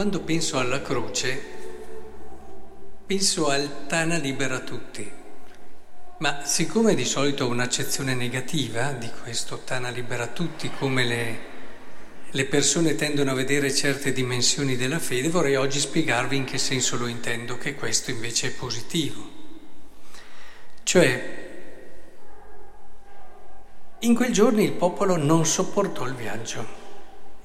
quando penso alla croce, penso al Tana libera tutti. Ma siccome di solito ho un'accezione negativa di questo Tana libera tutti, come le, le persone tendono a vedere certe dimensioni della fede, vorrei oggi spiegarvi in che senso lo intendo, che questo invece è positivo. Cioè, in quel giorno il popolo non sopportò il viaggio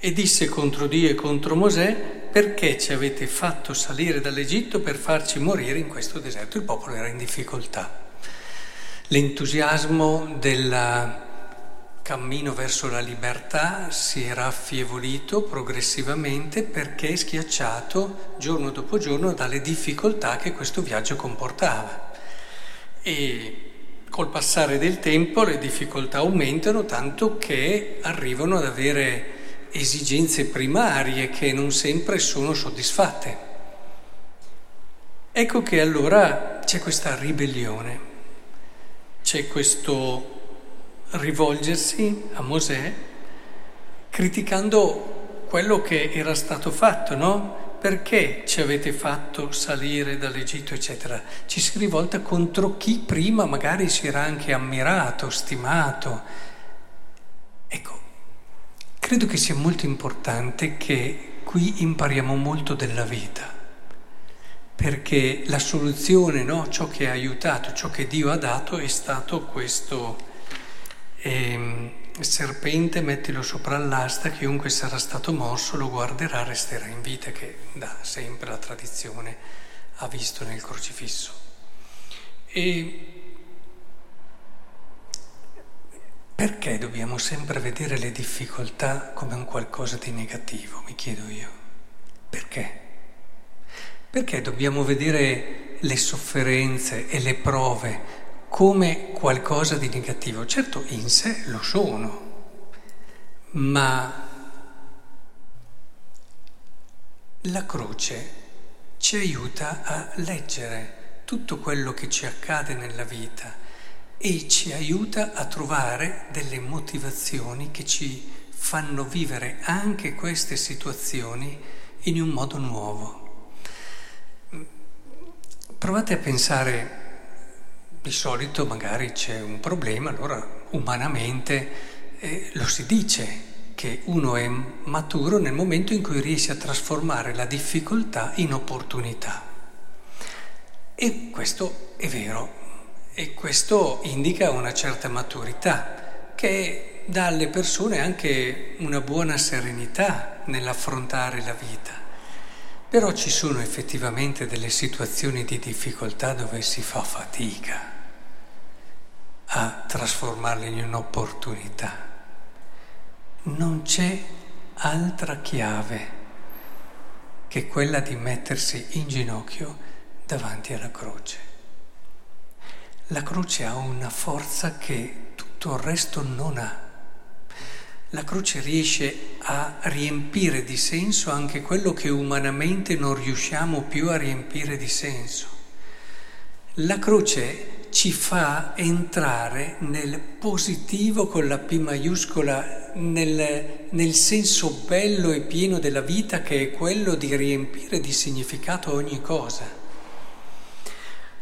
e disse contro Dio e contro Mosè, perché ci avete fatto salire dall'Egitto per farci morire in questo deserto? Il popolo era in difficoltà. L'entusiasmo del cammino verso la libertà si era affievolito progressivamente perché schiacciato giorno dopo giorno dalle difficoltà che questo viaggio comportava. E col passare del tempo le difficoltà aumentano tanto che arrivano ad avere esigenze primarie che non sempre sono soddisfatte. Ecco che allora c'è questa ribellione, c'è questo rivolgersi a Mosè criticando quello che era stato fatto, no? Perché ci avete fatto salire dall'Egitto, eccetera? Ci si rivolta contro chi prima magari si era anche ammirato, stimato. Ecco, Credo che sia molto importante che qui impariamo molto della vita, perché la soluzione, no? ciò che ha aiutato, ciò che Dio ha dato è stato questo eh, serpente, mettilo sopra l'asta, chiunque sarà stato morso lo guarderà, resterà in vita, che da sempre la tradizione ha visto nel crocifisso. E Perché dobbiamo sempre vedere le difficoltà come un qualcosa di negativo, mi chiedo io? Perché? Perché dobbiamo vedere le sofferenze e le prove come qualcosa di negativo? Certo, in sé lo sono, ma la croce ci aiuta a leggere tutto quello che ci accade nella vita e ci aiuta a trovare delle motivazioni che ci fanno vivere anche queste situazioni in un modo nuovo. Provate a pensare, di solito magari c'è un problema, allora umanamente eh, lo si dice che uno è maturo nel momento in cui riesce a trasformare la difficoltà in opportunità. E questo è vero, e questo indica una certa maturità che dà alle persone anche una buona serenità nell'affrontare la vita. Però ci sono effettivamente delle situazioni di difficoltà dove si fa fatica a trasformarle in un'opportunità. Non c'è altra chiave che quella di mettersi in ginocchio davanti alla croce. La croce ha una forza che tutto il resto non ha. La croce riesce a riempire di senso anche quello che umanamente non riusciamo più a riempire di senso. La croce ci fa entrare nel positivo con la P maiuscola, nel, nel senso bello e pieno della vita che è quello di riempire di significato ogni cosa.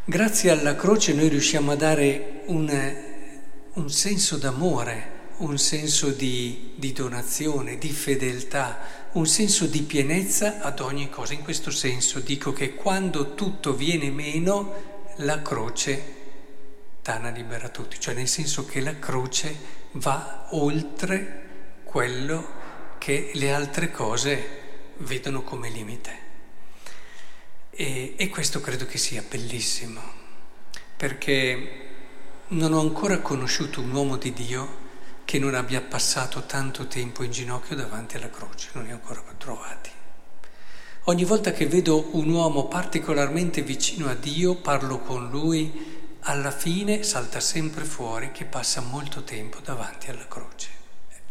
Grazie alla croce noi riusciamo a dare un, un senso d'amore, un senso di, di, donazione, di fedeltà, un senso di pienezza ad ogni cosa. In questo senso dico che quando tutto viene meno, la croce tana libera tutti, cioè nel senso che la croce va oltre quello che le altre cose vedono come limite. E, e questo credo che sia bellissimo, perché non ho ancora conosciuto un uomo di Dio che non abbia passato tanto tempo in ginocchio davanti alla croce, non ne ho ancora trovati. Ogni volta che vedo un uomo particolarmente vicino a Dio, parlo con lui, alla fine salta sempre fuori che passa molto tempo davanti alla croce.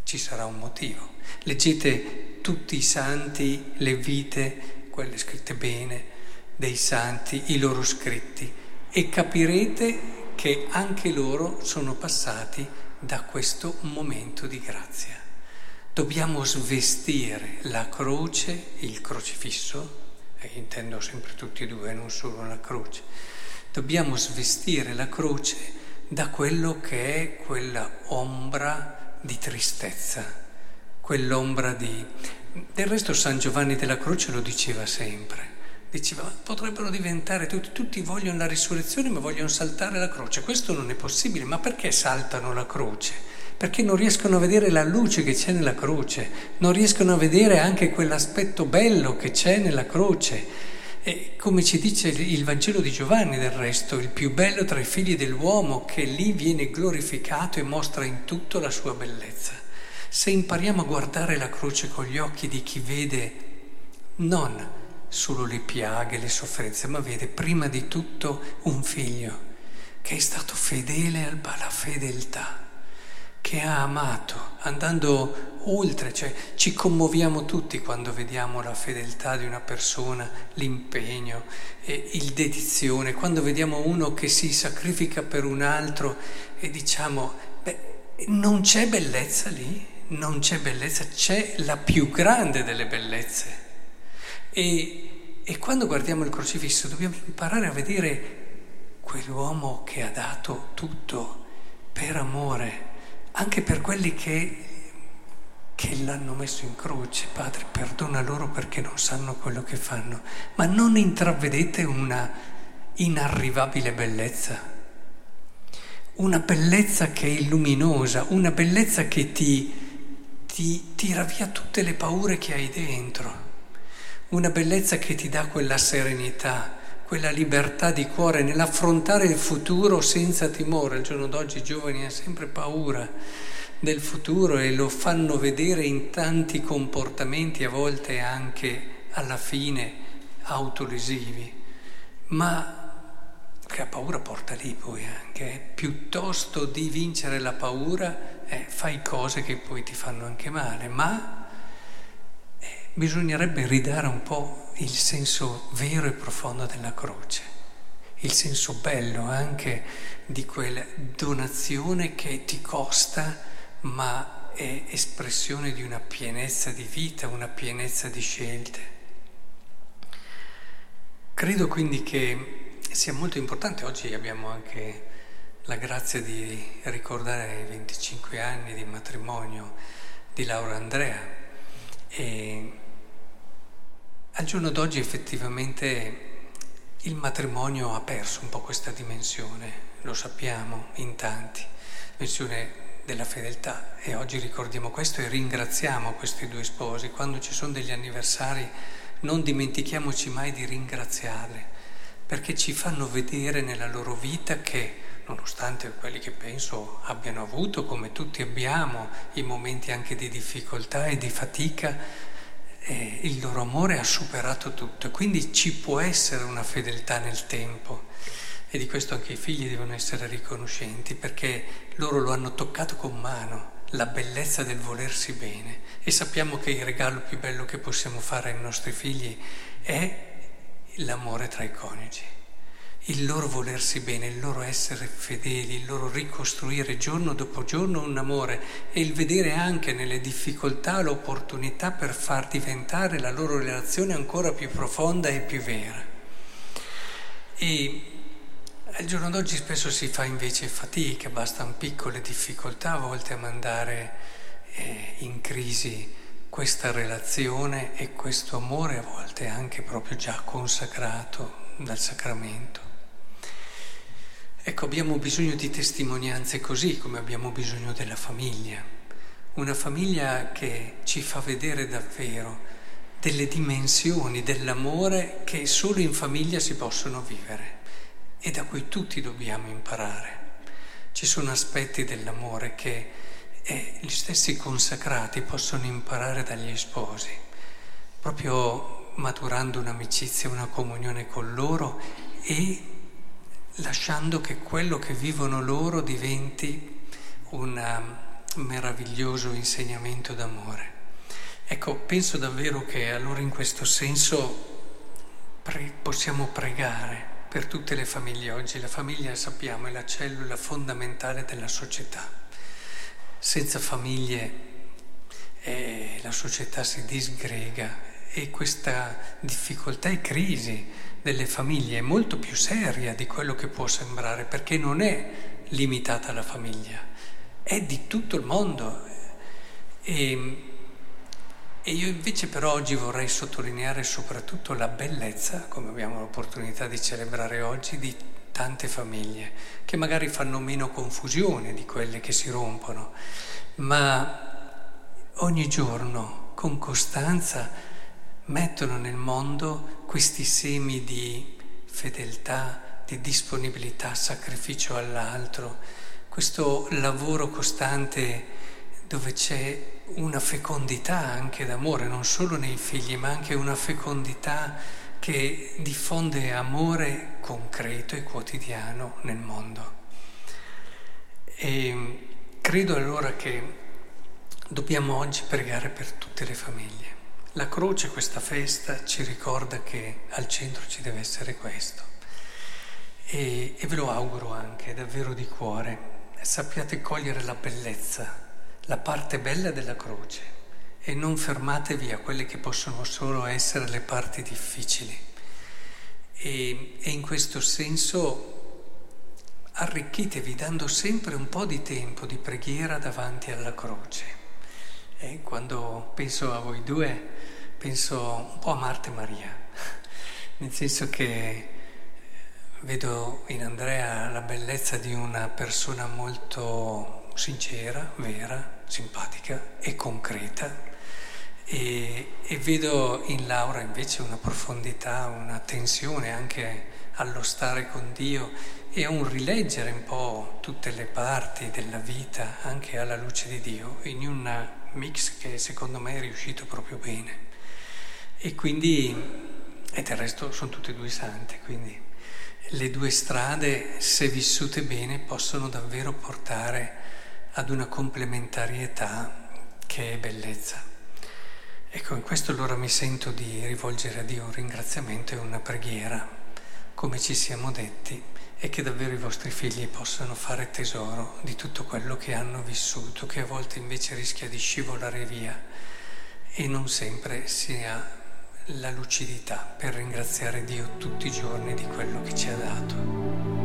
Ci sarà un motivo. Leggete tutti i santi, le vite, quelle scritte bene, dei santi, i loro scritti, e capirete che anche loro sono passati da questo momento di grazia, Dobbiamo svestire la croce, il crocifisso, e intendo sempre tutti e due, non solo la croce. Dobbiamo svestire la croce da quello che è quella ombra di tristezza, quell'ombra di... Del resto San Giovanni della Croce lo diceva sempre. Diceva, potrebbero diventare tutti, tutti vogliono la risurrezione ma vogliono saltare la croce. Questo non è possibile, ma perché saltano la croce? Perché non riescono a vedere la luce che c'è nella croce, non riescono a vedere anche quell'aspetto bello che c'è nella croce. E come ci dice il Vangelo di Giovanni del resto, il più bello tra i figli dell'uomo che lì viene glorificato e mostra in tutto la sua bellezza. Se impariamo a guardare la croce con gli occhi di chi vede non solo le piaghe, le sofferenze, ma vede prima di tutto un figlio che è stato fedele alla fedeltà, che ha amato, andando oltre, cioè ci commuoviamo tutti quando vediamo la fedeltà di una persona, l'impegno, eh, il dedizione, quando vediamo uno che si sacrifica per un altro e diciamo, beh, non c'è bellezza lì, non c'è bellezza, c'è la più grande delle bellezze. E, e quando guardiamo il crocifisso dobbiamo imparare a vedere quell'uomo che ha dato tutto per amore, anche per quelli che, che l'hanno messo in croce. Padre, perdona loro perché non sanno quello che fanno. Ma non intravedete una inarrivabile bellezza? Una bellezza che è luminosa, una bellezza che ti, ti tira via tutte le paure che hai dentro una bellezza che ti dà quella serenità, quella libertà di cuore nell'affrontare il futuro senza timore. Al giorno d'oggi i giovani hanno sempre paura del futuro e lo fanno vedere in tanti comportamenti, a volte anche alla fine autolesivi. Ma che la paura porta lì poi anche, eh. piuttosto di vincere la paura, eh, fai cose che poi ti fanno anche male, ma bisognerebbe ridare un po' il senso vero e profondo della croce, il senso bello anche di quella donazione che ti costa, ma è espressione di una pienezza di vita, una pienezza di scelte. Credo quindi che sia molto importante, oggi abbiamo anche la grazia di ricordare i 25 anni di matrimonio di Laura Andrea e al giorno d'oggi effettivamente il matrimonio ha perso un po' questa dimensione, lo sappiamo in tanti, dimensione della fedeltà e oggi ricordiamo questo e ringraziamo questi due sposi. Quando ci sono degli anniversari non dimentichiamoci mai di ringraziarli perché ci fanno vedere nella loro vita che nonostante quelli che penso abbiano avuto, come tutti abbiamo, i momenti anche di difficoltà e di fatica, eh, il loro amore ha superato tutto, quindi ci può essere una fedeltà nel tempo. E di questo anche i figli devono essere riconoscenti perché loro lo hanno toccato con mano, la bellezza del volersi bene. E sappiamo che il regalo più bello che possiamo fare ai nostri figli è l'amore tra i coniugi il loro volersi bene, il loro essere fedeli, il loro ricostruire giorno dopo giorno un amore e il vedere anche nelle difficoltà l'opportunità per far diventare la loro relazione ancora più profonda e più vera. E al giorno d'oggi spesso si fa invece fatica, bastano piccole difficoltà a volte a mandare eh, in crisi questa relazione e questo amore a volte anche proprio già consacrato dal sacramento. Ecco, abbiamo bisogno di testimonianze così come abbiamo bisogno della famiglia, una famiglia che ci fa vedere davvero delle dimensioni dell'amore che solo in famiglia si possono vivere. E da cui tutti dobbiamo imparare. Ci sono aspetti dell'amore che eh, gli stessi consacrati possono imparare dagli sposi, proprio maturando un'amicizia, una comunione con loro e lasciando che quello che vivono loro diventi un um, meraviglioso insegnamento d'amore. Ecco, penso davvero che allora in questo senso pre- possiamo pregare per tutte le famiglie oggi. La famiglia, sappiamo, è la cellula fondamentale della società. Senza famiglie e la società si disgrega e questa difficoltà e crisi delle famiglie è molto più seria di quello che può sembrare, perché non è limitata alla famiglia, è di tutto il mondo. E, e io invece però oggi vorrei sottolineare soprattutto la bellezza, come abbiamo l'opportunità di celebrare oggi, di tante famiglie, che magari fanno meno confusione di quelle che si rompono, ma ogni giorno con costanza mettono nel mondo questi semi di fedeltà, di disponibilità, sacrificio all'altro, questo lavoro costante dove c'è una fecondità anche d'amore, non solo nei figli, ma anche una fecondità che diffonde amore concreto e quotidiano nel mondo. E credo allora che dobbiamo oggi pregare per tutte le famiglie. La croce, questa festa, ci ricorda che al centro ci deve essere questo. E, e ve lo auguro anche davvero di cuore. Sappiate cogliere la bellezza la parte bella della croce e non fermatevi a quelle che possono solo essere le parti difficili. E, e in questo senso arricchitevi dando sempre un po' di tempo di preghiera davanti alla croce. E quando penso a voi due, penso un po' a Marta e Maria, nel senso che vedo in Andrea la bellezza di una persona molto sincera, vera, simpatica e concreta. E, e, vedo in Laura invece una profondità, una tensione anche allo stare con Dio e un rileggere un po' tutte le parti della vita anche alla luce di Dio, in un mix che secondo me è riuscito proprio bene. E quindi, e del resto sono tutte e due sante, quindi le due strade, se vissute bene, possono davvero portare ad una complementarietà che è bellezza. Ecco, in questo allora mi sento di rivolgere a Dio un ringraziamento e una preghiera, come ci siamo detti, e che davvero i vostri figli possano fare tesoro di tutto quello che hanno vissuto, che a volte invece rischia di scivolare via e non sempre si ha la lucidità per ringraziare Dio tutti i giorni di quello che ci ha dato.